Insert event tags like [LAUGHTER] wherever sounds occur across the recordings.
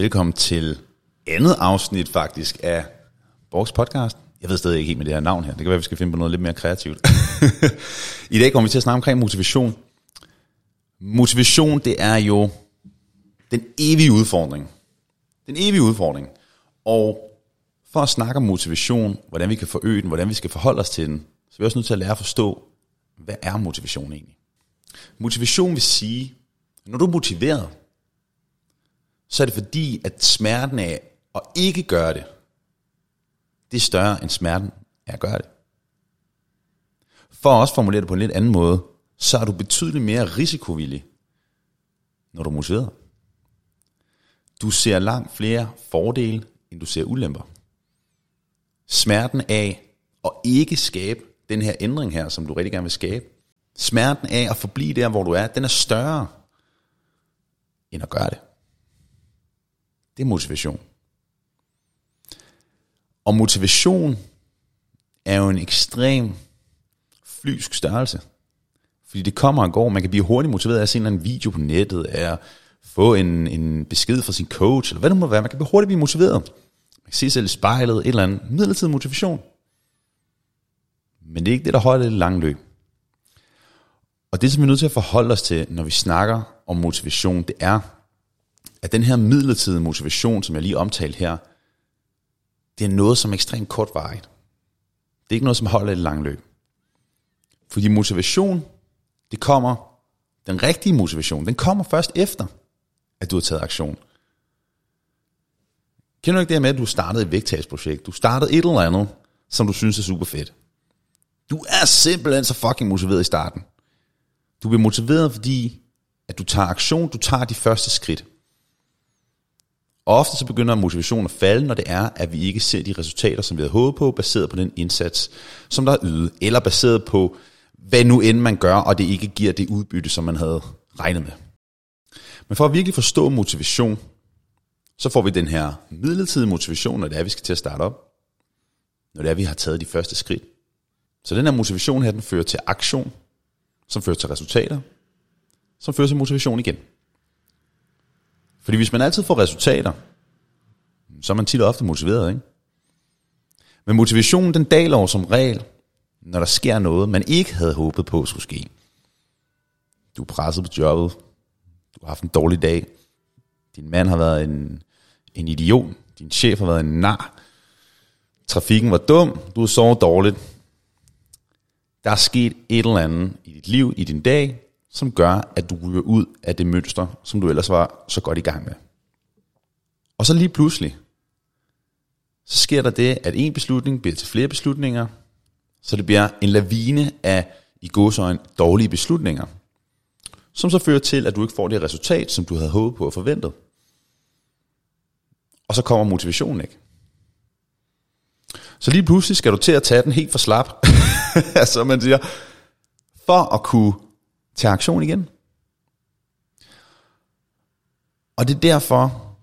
Velkommen til andet afsnit faktisk af Borgs podcast. Jeg ved stadig ikke helt med det her navn her. Det kan være, at vi skal finde på noget lidt mere kreativt. [LAUGHS] I dag kommer vi til at snakke omkring motivation. Motivation, det er jo den evige udfordring. Den evige udfordring. Og for at snakke om motivation, hvordan vi kan forøge den, hvordan vi skal forholde os til den, så er vi også nødt til at lære at forstå, hvad er motivation egentlig? Motivation vil sige, når du er motiveret, så er det fordi, at smerten af at ikke gøre det, det er større end smerten af at gøre det. For at også formulere det på en lidt anden måde, så er du betydeligt mere risikovillig, når du er motiveret. Du ser langt flere fordele, end du ser ulemper. Smerten af at ikke skabe den her ændring her, som du rigtig gerne vil skabe, smerten af at forblive der, hvor du er, den er større end at gøre det. Det er motivation. Og motivation er jo en ekstrem flysk størrelse. Fordi det kommer og går. Man kan blive hurtigt motiveret af at se en video på nettet, af at få en, en besked fra sin coach, eller hvad det må være. Man kan blive hurtigt blive motiveret. Man kan se selv i spejlet, et eller andet midlertidig motivation. Men det er ikke det, der holder det lange løb. Og det, som vi er nødt til at forholde os til, når vi snakker om motivation, det er, at den her midlertidige motivation, som jeg lige omtalte her, det er noget, som er ekstremt kortvarigt. Det er ikke noget, som holder et langt løb. Fordi motivation, det kommer, den rigtige motivation, den kommer først efter, at du har taget aktion. Kender du ikke det med, at du startede et vægttabsprojekt? Du startede et eller andet, som du synes er super fedt. Du er simpelthen så fucking motiveret i starten. Du bliver motiveret, fordi at du tager aktion, du tager de første skridt. Og ofte så begynder motivationen at falde, når det er, at vi ikke ser de resultater, som vi havde håbet på, baseret på den indsats, som der er ydet, eller baseret på, hvad nu end man gør, og det ikke giver det udbytte, som man havde regnet med. Men for at virkelig forstå motivation, så får vi den her midlertidige motivation, når det er, vi skal til at starte op. Når det er, vi har taget de første skridt. Så den her motivation her, den fører til aktion, som fører til resultater, som fører til motivation igen. Fordi hvis man altid får resultater, så er man tit og ofte motiveret, ikke? Men motivationen, den daler over som regel, når der sker noget, man ikke havde håbet på skulle ske. Du er presset på jobbet, du har haft en dårlig dag, din mand har været en, en idiot, din chef har været en nar, trafikken var dum, du har sovet dårligt. Der er sket et eller andet i dit liv, i din dag, som gør, at du ryger ud af det mønster, som du ellers var så godt i gang med. Og så lige pludselig, så sker der det, at en beslutning bliver til flere beslutninger, så det bliver en lavine af i godsøjen, dårlige beslutninger, som så fører til, at du ikke får det resultat, som du havde håbet på og forventet. Og så kommer motivationen ikke. Så lige pludselig skal du til at tage den helt for slap, [LAUGHS] som man siger, for at kunne til aktion igen. Og det er derfor,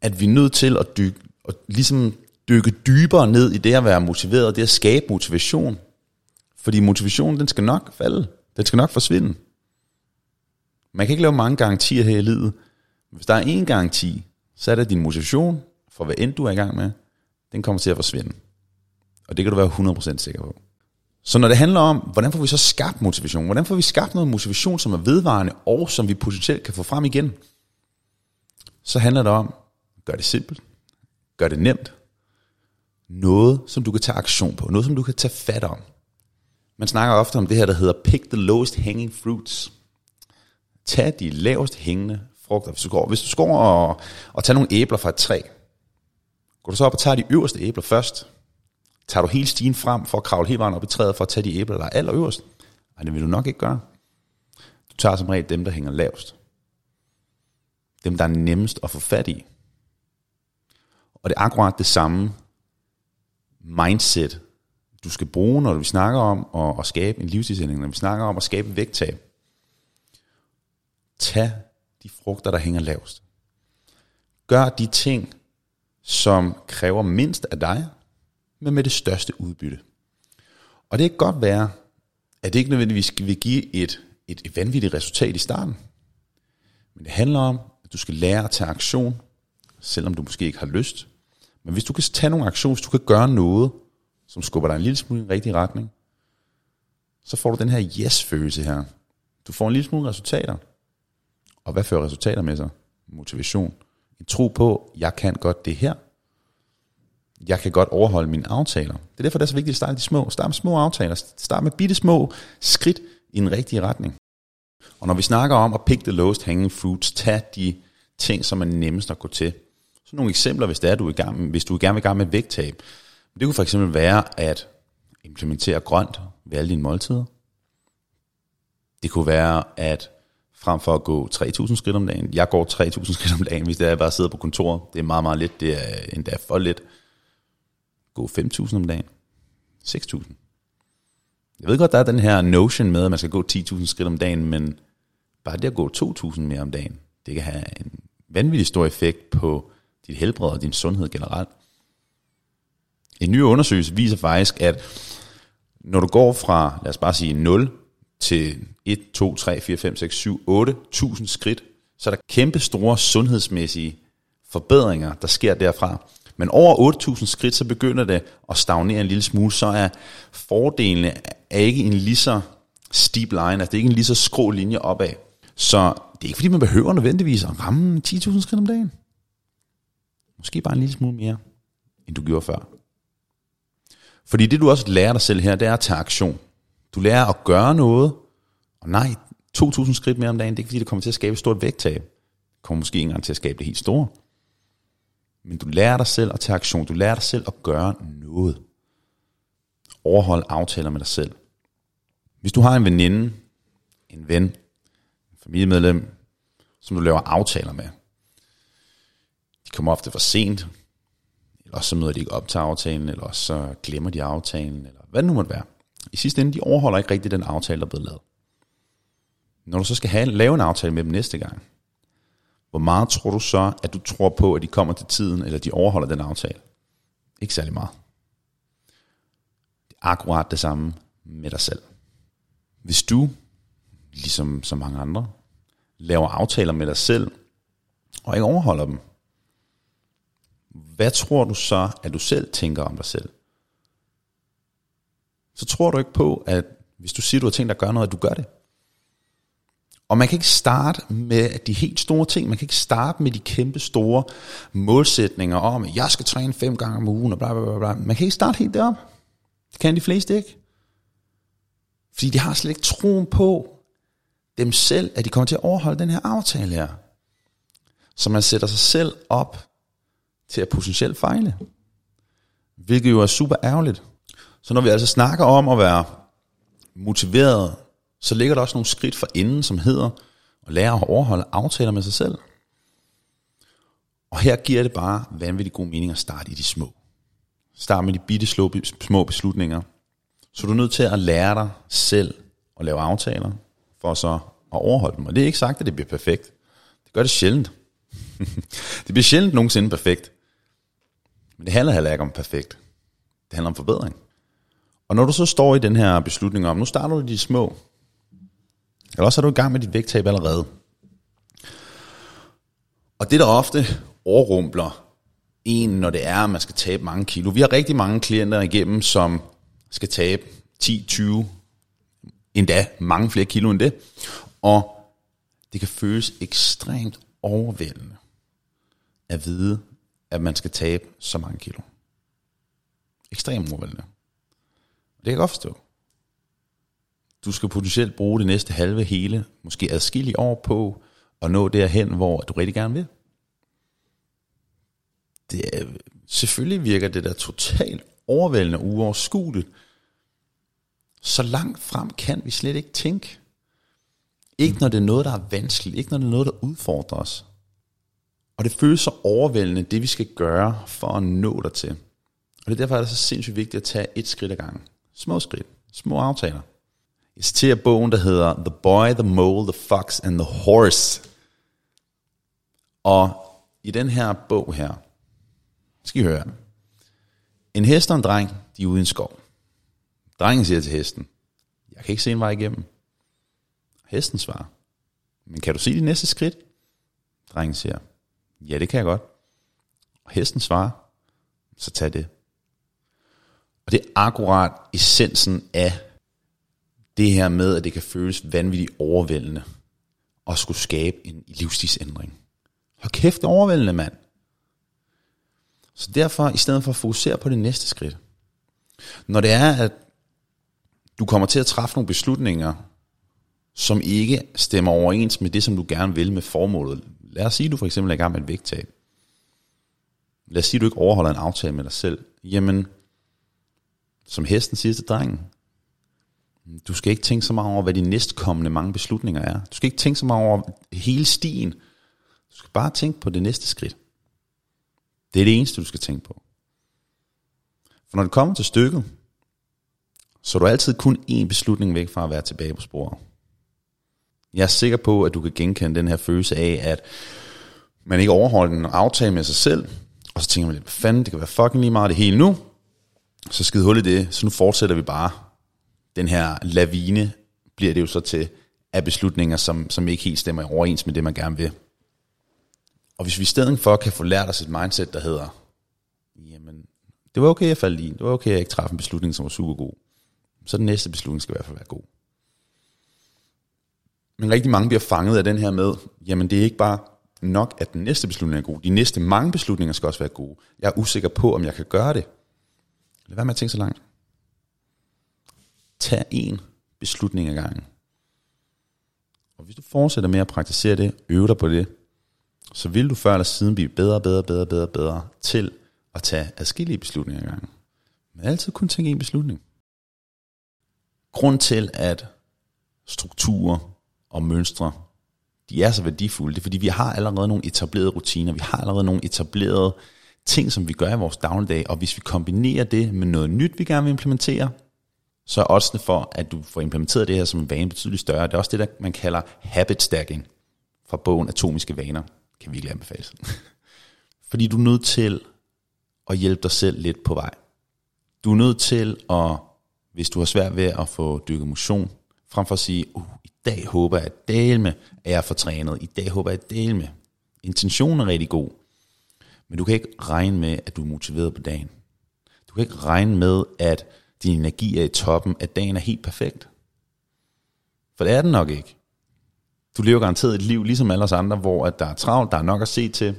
at vi er nødt til at dykke, at ligesom dykke dybere ned i det at være motiveret, det at skabe motivation. Fordi motivationen, den skal nok falde. Den skal nok forsvinde. Man kan ikke lave mange garantier her i livet. Hvis der er én garanti, så er det din motivation for hvad end du er i gang med, den kommer til at forsvinde. Og det kan du være 100% sikker på. Så når det handler om, hvordan får vi så skabt motivation? Hvordan får vi skabt noget motivation, som er vedvarende, og som vi potentielt kan få frem igen? Så handler det om, gør det simpelt, gør det nemt, noget, som du kan tage aktion på, noget, som du kan tage fat om. Man snakker ofte om det her, der hedder pick the lowest hanging fruits. Tag de lavest hængende frugter. Hvis du går, hvis du går og, og tager nogle æbler fra et træ, går du så op og tager de øverste æbler først, Tager du hele stigen frem for at kravle hele vejen op i træet for at tage de æbler, der er allerøverst? Nej, det vil du nok ikke gøre. Du tager som regel dem, der hænger lavest. Dem, der er nemmest at få fat i. Og det er akkurat det samme mindset, du skal bruge, når vi snakker om at, at skabe en livsstilsændring, når vi snakker om at skabe vægttab. Tag de frugter, der hænger lavest. Gør de ting, som kræver mindst af dig, men med det største udbytte. Og det kan godt være, at det ikke nødvendigvis vil give et, et, et vanvittigt resultat i starten. Men det handler om, at du skal lære at tage aktion selvom du måske ikke har lyst. Men hvis du kan tage nogle aktioner, hvis du kan gøre noget, som skubber dig en lille smule i den rigtige retning, så får du den her yes-følelse her. Du får en lille smule resultater. Og hvad fører resultater med sig? Motivation. En tro på, jeg kan godt det her. Jeg kan godt overholde mine aftaler. Det er derfor, det er så vigtigt at starte de små. Start med små aftaler. Start med bitte små skridt i en rigtig retning. Og når vi snakker om at pick the lowest hanging fruits, tag de ting, som er nemmest at gå til. Så nogle eksempler, hvis, det er, du er i gang, hvis du er gerne vil i gang med vægttab. Det kunne for eksempel være at implementere grønt ved alle dine måltider. Det kunne være at frem for at gå 3.000 skridt om dagen. Jeg går 3.000 skridt om dagen, hvis det er, jeg bare sidder på kontoret. Det er meget, meget lidt. Det er endda for lidt. Gå 5.000 om dagen. 6.000. Jeg ved godt, der er den her notion med, at man skal gå 10.000 skridt om dagen, men bare det at gå 2.000 mere om dagen, det kan have en vanvittig stor effekt på dit helbred og din sundhed generelt. En ny undersøgelse viser faktisk, at når du går fra, lad os bare sige 0 til 1, 2, 3, 4, 5, 6, 7, 8, 1000 skridt, så er der kæmpe store sundhedsmæssige forbedringer, der sker derfra. Men over 8.000 skridt, så begynder det at stagnere en lille smule, så er fordelene er ikke en lige så steep line, altså det er ikke en lige så skrå linje opad. Så det er ikke fordi, man behøver nødvendigvis at ramme 10.000 skridt om dagen. Måske bare en lille smule mere, end du gjorde før. Fordi det du også lærer dig selv her, det er at tage aktion. Du lærer at gøre noget, og nej, 2.000 skridt mere om dagen, det er ikke fordi, det kommer til at skabe et stort vægttab. Det kommer måske ikke engang til at skabe det helt store. Men du lærer dig selv at tage aktion. Du lærer dig selv at gøre noget. Overhold aftaler med dig selv. Hvis du har en veninde, en ven, en familiemedlem, som du laver aftaler med, de kommer ofte for sent, eller så møder de ikke op til aftalen, eller så glemmer de aftalen, eller hvad det nu måtte være. I sidste ende, de overholder ikke rigtig den aftale, der er blevet lavet. Når du så skal have, lave en aftale med dem næste gang, hvor meget tror du så, at du tror på, at de kommer til tiden, eller de overholder den aftale? Ikke særlig meget. Det er akkurat det samme med dig selv. Hvis du, ligesom så mange andre, laver aftaler med dig selv, og ikke overholder dem, hvad tror du så, at du selv tænker om dig selv? Så tror du ikke på, at hvis du siger, at du har tænkt dig at gøre noget, at du gør det. Og man kan ikke starte med de helt store ting. Man kan ikke starte med de kæmpe store målsætninger om, at jeg skal træne fem gange om ugen og bla bla bla. bla. Man kan ikke starte helt derop. Det kan de fleste ikke. Fordi de har slet ikke troen på dem selv, at de kommer til at overholde den her aftale her. Så man sætter sig selv op til at potentielt fejle. Hvilket jo er super ærgerligt. Så når vi altså snakker om at være motiveret, så ligger der også nogle skridt for inden, som hedder at lære at overholde aftaler med sig selv. Og her giver det bare vanvittig god mening at starte i de små. Start med de bitte små beslutninger. Så du er nødt til at lære dig selv at lave aftaler, for så at overholde dem. Og det er ikke sagt, at det bliver perfekt. Det gør det sjældent. [LAUGHS] det bliver sjældent nogensinde perfekt. Men det handler heller ikke om perfekt. Det handler om forbedring. Og når du så står i den her beslutning om, nu starter du de små, eller også er du i gang med dit vægttab allerede. Og det der ofte overrumpler en, når det er, at man skal tabe mange kilo. Vi har rigtig mange klienter igennem, som skal tabe 10, 20, endda mange flere kilo end det. Og det kan føles ekstremt overvældende at vide, at man skal tabe så mange kilo. Ekstremt overvældende. Det kan jeg godt forstå. Du skal potentielt bruge det næste halve hele, måske adskillige år på at nå derhen, hvor du rigtig gerne vil. Det er, selvfølgelig virker det der totalt overvældende og uoverskueligt. Så langt frem kan vi slet ikke tænke. Ikke når det er noget, der er vanskeligt. Ikke når det er noget, der udfordrer os. Og det føles så overvældende, det vi skal gøre for at nå dertil. Og det er derfor, er det så sindssygt vigtigt at tage et skridt ad gangen. Små skridt, små aftaler. Jeg citerer bogen, der hedder The Boy, The Mole, The Fox and The Horse. Og i den her bog her, skal I høre, en hest og en dreng, de er ude i en skov. Drengen siger til hesten, jeg kan ikke se en vej igennem. Hesten svarer, men kan du se de næste skridt? Drengen siger, ja det kan jeg godt. Og hesten svarer, så tag det. Og det er akkurat essensen af det her med, at det kan føles vanvittigt overvældende at skulle skabe en livsstilsændring. Hold kæft, overvældende, mand. Så derfor, i stedet for at fokusere på det næste skridt, når det er, at du kommer til at træffe nogle beslutninger, som ikke stemmer overens med det, som du gerne vil med formålet. Lad os sige, at du for eksempel er i gang med et vægttab. Lad os sige, at du ikke overholder en aftale med dig selv. Jamen, som hesten siger til drengen, du skal ikke tænke så meget over, hvad de næstkommende mange beslutninger er. Du skal ikke tænke så meget over hele stien. Du skal bare tænke på det næste skridt. Det er det eneste, du skal tænke på. For når det kommer til stykket, så er du altid kun én beslutning væk fra at være tilbage på sporet. Jeg er sikker på, at du kan genkende den her følelse af, at man ikke overholder en aftale med sig selv, og så tænker man lidt, hvad fanden, det kan være fucking lige meget det hele nu, så skide hul i det, så nu fortsætter vi bare. Den her lavine bliver det jo så til af beslutninger, som, som ikke helt stemmer overens med det, man gerne vil. Og hvis vi i stedet for kan få lært os et mindset, der hedder, jamen, det var okay, jeg faldt i, det var okay, jeg ikke træffede en beslutning, som var super god, så den næste beslutning skal i hvert fald være god. Men rigtig mange bliver fanget af den her med, jamen det er ikke bare nok, at den næste beslutning er god. De næste mange beslutninger skal også være gode. Jeg er usikker på, om jeg kan gøre det. Lad være med at tænke så langt tage en beslutning ad gangen. Og hvis du fortsætter med at praktisere det, øve dig på det, så vil du før eller siden blive bedre, bedre, bedre, bedre, bedre til at tage adskillige beslutninger ad gangen. Men altid kun tænke en beslutning. Grund til, at strukturer og mønstre, de er så værdifulde, det er fordi, vi har allerede nogle etablerede rutiner, vi har allerede nogle etablerede ting, som vi gør i vores dagligdag, og hvis vi kombinerer det med noget nyt, vi gerne vil implementere, så er oddsene for, at du får implementeret det her som en vane betydeligt større. Det er også det, der man kalder habit stacking fra bogen Atomiske Vaner. Kan virkelig anbefales. [LAUGHS] Fordi du er nødt til at hjælpe dig selv lidt på vej. Du er nødt til at, hvis du har svært ved at få dykket motion, frem for at sige, uh, i dag håber jeg at dele med, at jeg er for trænet. I dag håber jeg at dele med. Intentionen er rigtig god. Men du kan ikke regne med, at du er motiveret på dagen. Du kan ikke regne med, at din energi er i toppen, at dagen er helt perfekt. For det er den nok ikke. Du lever garanteret et liv, ligesom alle os andre, hvor at der er travlt, der er nok at se til,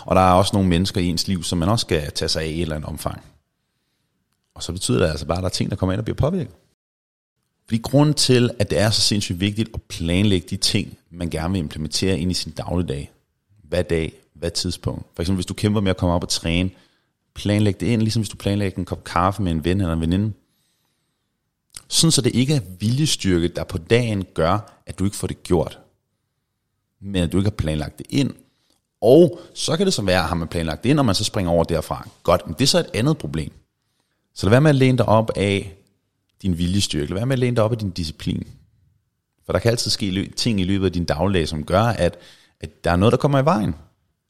og der er også nogle mennesker i ens liv, som man også skal tage sig af i et eller andet omfang. Og så betyder det altså bare, at der er ting, der kommer ind og bliver påvirket. Fordi grunden til, at det er så sindssygt vigtigt at planlægge de ting, man gerne vil implementere ind i sin dagligdag, hvad dag, hvad tidspunkt. For eksempel, hvis du kæmper med at komme op og træne, planlæg det ind, ligesom hvis du planlægger en kop kaffe med en ven eller en veninde. Sådan så det ikke er viljestyrke, der på dagen gør, at du ikke får det gjort. Men at du ikke har planlagt det ind. Og så kan det så være, at har man planlagt det ind, og man så springer over derfra. Godt, men det er så et andet problem. Så lad være med at læne dig op af din viljestyrke. Lad være med at læne dig op af din disciplin. For der kan altid ske ting i løbet af din dagligdag, som gør, at, at der er noget, der kommer i vejen.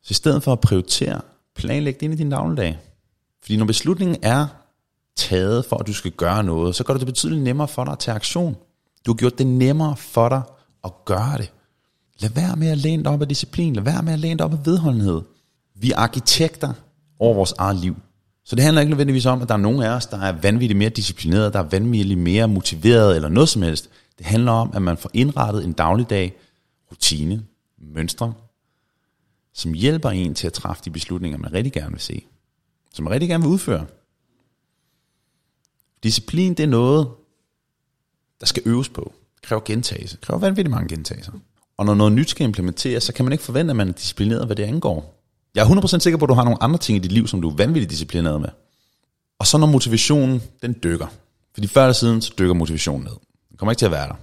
Så i stedet for at prioritere, planlæg det ind i din dagligdag. Fordi når beslutningen er taget for, at du skal gøre noget, så gør det det betydeligt nemmere for dig at tage aktion. Du har gjort det nemmere for dig at gøre det. Lad være med at læne dig op af disciplin. Lad være med at læne dig op af vedholdenhed. Vi er arkitekter over vores eget liv. Så det handler ikke nødvendigvis om, at der er nogen af os, der er vanvittigt mere disciplineret, der er vanvittigt mere motiveret eller noget som helst. Det handler om, at man får indrettet en dagligdag, rutine, mønstre, som hjælper en til at træffe de beslutninger, man rigtig gerne vil se. Som man rigtig gerne vil udføre. Disciplin, det er noget, der skal øves på. Det kræver gentagelse. Det kræver vanvittigt mange gentagelser. Og når noget nyt skal implementeres, så kan man ikke forvente, at man er disciplineret, hvad det angår. Jeg er 100% sikker på, at du har nogle andre ting i dit liv, som du er vanvittigt disciplineret med. Og så når motivationen, den dykker. Fordi før eller siden, så dykker motivationen ned. Den kommer ikke til at være der.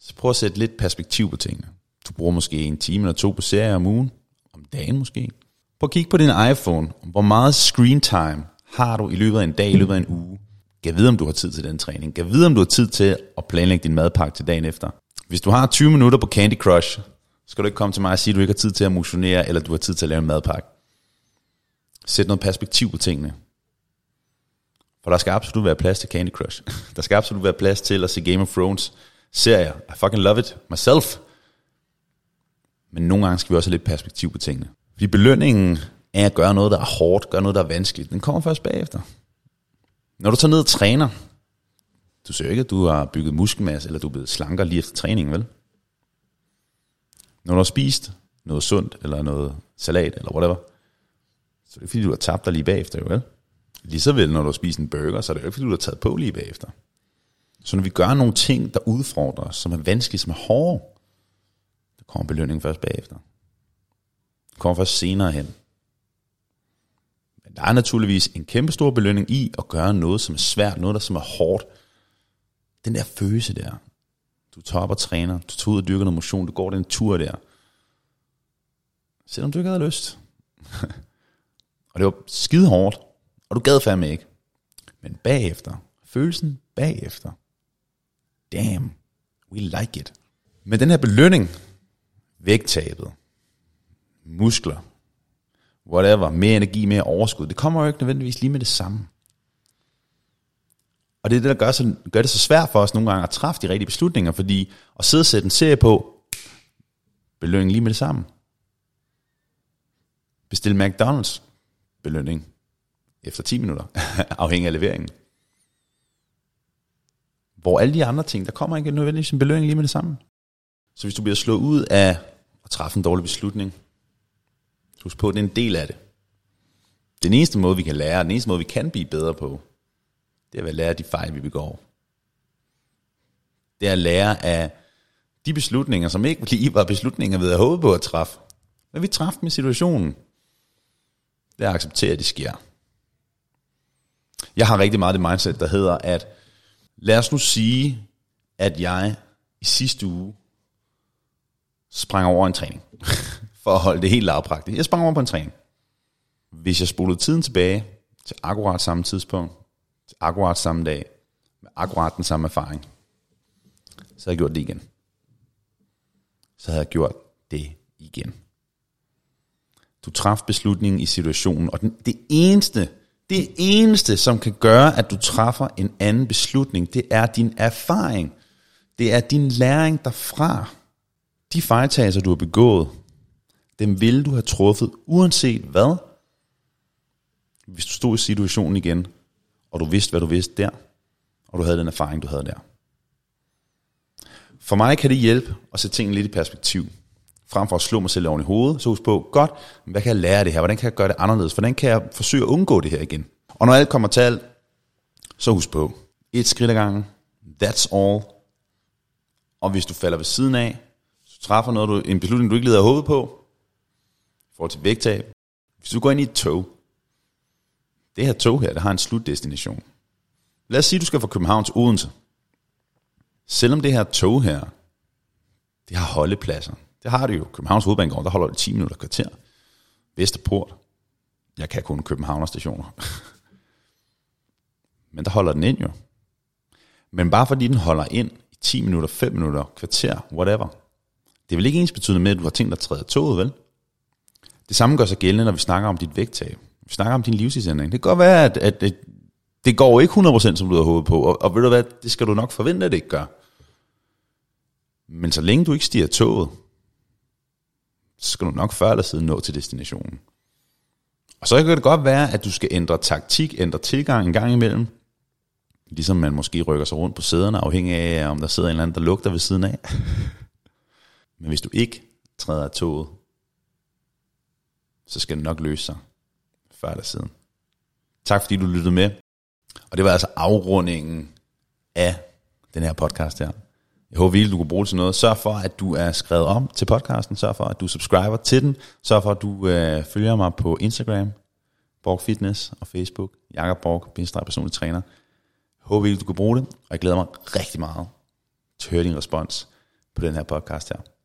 Så prøv at sætte lidt perspektiv på tingene. Du bruger måske en time eller to på serier om ugen. Om dagen måske. Prøv at kigge på din iPhone. Hvor meget screen time har du i løbet af en dag, i løbet af en uge? Gav vide, om du har tid til den træning. Gav vide, om du har tid til at planlægge din madpakke til dagen efter. Hvis du har 20 minutter på Candy Crush, skal du ikke komme til mig og sige, at du ikke har tid til at motionere, eller du har tid til at lave en madpakke. Sæt noget perspektiv på tingene. For der skal absolut være plads til Candy Crush. [LAUGHS] Der skal absolut være plads til at se Game of Thrones serier. I fucking love it myself. Men nogle gange skal vi også have lidt perspektiv på tingene. Fordi belønningen af at gøre noget, der er hårdt, gøre noget, der er vanskeligt, den kommer først bagefter. Når du tager ned og træner, du ser ikke, at du har bygget muskelmasse, eller du er blevet slankere lige efter træningen, vel? Når du har spist noget sundt, eller noget salat, eller whatever, så er det ikke fordi, du har tabt dig lige bagefter, vel? Lige så vel, når du har spist en burger, så er det ikke fordi, du har taget på lige bagefter. Så når vi gør nogle ting, der udfordrer os, som er vanskelige, som er hårde, der kommer belønningen først bagefter. Kommer først senere hen. Men der er naturligvis en kæmpe stor belønning i at gøre noget, som er svært, noget, der som er hårdt. Den der følelse der. Du tager op og træner, du tager ud og dyrker noget motion, du går den tur der. Selvom du ikke havde lyst. [LAUGHS] og det var skide hårdt, og du gad fandme ikke. Men bagefter, følelsen bagefter, damn, we like it. Men den her belønning, vægttabet, muskler, whatever, mere energi, mere overskud, det kommer jo ikke nødvendigvis lige med det samme. Og det er det, der gør, så, gør det så svært for os nogle gange at træffe de rigtige beslutninger, fordi at sidde og sætte en serie på, belønning lige med det samme. Bestil McDonald's, belønning efter 10 minutter, [LAUGHS] afhængig af leveringen. Hvor alle de andre ting, der kommer ikke nødvendigvis en belønning lige med det samme. Så hvis du bliver slået ud af at træffe en dårlig beslutning, husk på, at det er en del af det. Den eneste måde, vi kan lære, den eneste måde, vi kan blive bedre på, det er at lære de fejl, vi begår. Det er at lære af de beslutninger, som ikke lige var beslutninger, vi havde håbet på at træffe. Men vi træffede med situationen. Det er at acceptere, at det sker. Jeg har rigtig meget det mindset, der hedder, at lad os nu sige, at jeg i sidste uge sprang over en træning. [LAUGHS] For at holde det helt lavpraktisk. Jeg sprang over på en træning. Hvis jeg spolede tiden tilbage til akkurat samme tidspunkt, til akkurat samme dag, med akkurat den samme erfaring, så havde jeg gjort det igen. Så havde jeg gjort det igen. Du traf beslutningen i situationen, og den, det eneste, det eneste, som kan gøre, at du træffer en anden beslutning, det er din erfaring. Det er din læring derfra. De fejltagelser, du har begået, dem ville du have truffet uanset hvad, hvis du stod i situationen igen, og du vidste, hvad du vidste der, og du havde den erfaring, du havde der. For mig kan det hjælpe at sætte tingene lidt i perspektiv. Frem for at slå mig selv oven i hovedet, så husk på, godt, hvad kan jeg lære af det her? Hvordan kan jeg gøre det anderledes? Hvordan kan jeg forsøge at undgå det her igen? Og når alt kommer til alt, så husk på, et skridt ad gangen, that's all. Og hvis du falder ved siden af, så træffer noget, du, en beslutning, du ikke leder hovedet på, forhold til vægttab. Hvis du går ind i et tog, det her tog her, der har en slutdestination. Lad os sige, at du skal fra København til Odense. Selvom det her tog her, det har holdepladser. Det har det jo. Københavns Hovedbanegård, der holder det 10 minutter kvarter. Vesterport. Jeg kan kun Københavner stationer. [LAUGHS] Men der holder den ind jo. Men bare fordi den holder ind i 10 minutter, 5 minutter, kvarter, whatever. Det er vel ikke ens betydende med, at du har tænkt dig at træde toget, vel? Det samme gør sig gældende, når vi snakker om dit vægttab. Vi snakker om din livsstilsændring. Det kan godt være, at, at, at det går ikke 100% som du har håbet på, og, og ved du hvad, det skal du nok forvente, at det ikke gør. Men så længe du ikke stiger toget, så skal du nok før eller siden nå til destinationen. Og så kan det godt være, at du skal ændre taktik, ændre tilgang en gang imellem. Ligesom man måske rykker sig rundt på sæderne, afhængig af, om der sidder en eller anden, der lugter ved siden af. [LAUGHS] Men hvis du ikke træder af toget, så skal det nok løse sig før eller siden. Tak fordi du lyttede med. Og det var altså afrundingen af den her podcast her. Jeg håber virkelig, du kunne bruge det til noget. Sørg for, at du er skrevet om til podcasten. Sørg for, at du subscriber til den. Sørg for, at du øh, følger mig på Instagram, Borg Fitness og Facebook, Jakob Borg, bindestreg personlig træner. Jeg håber virkelig, du kunne bruge det, og jeg glæder mig rigtig meget til at høre din respons på den her podcast her.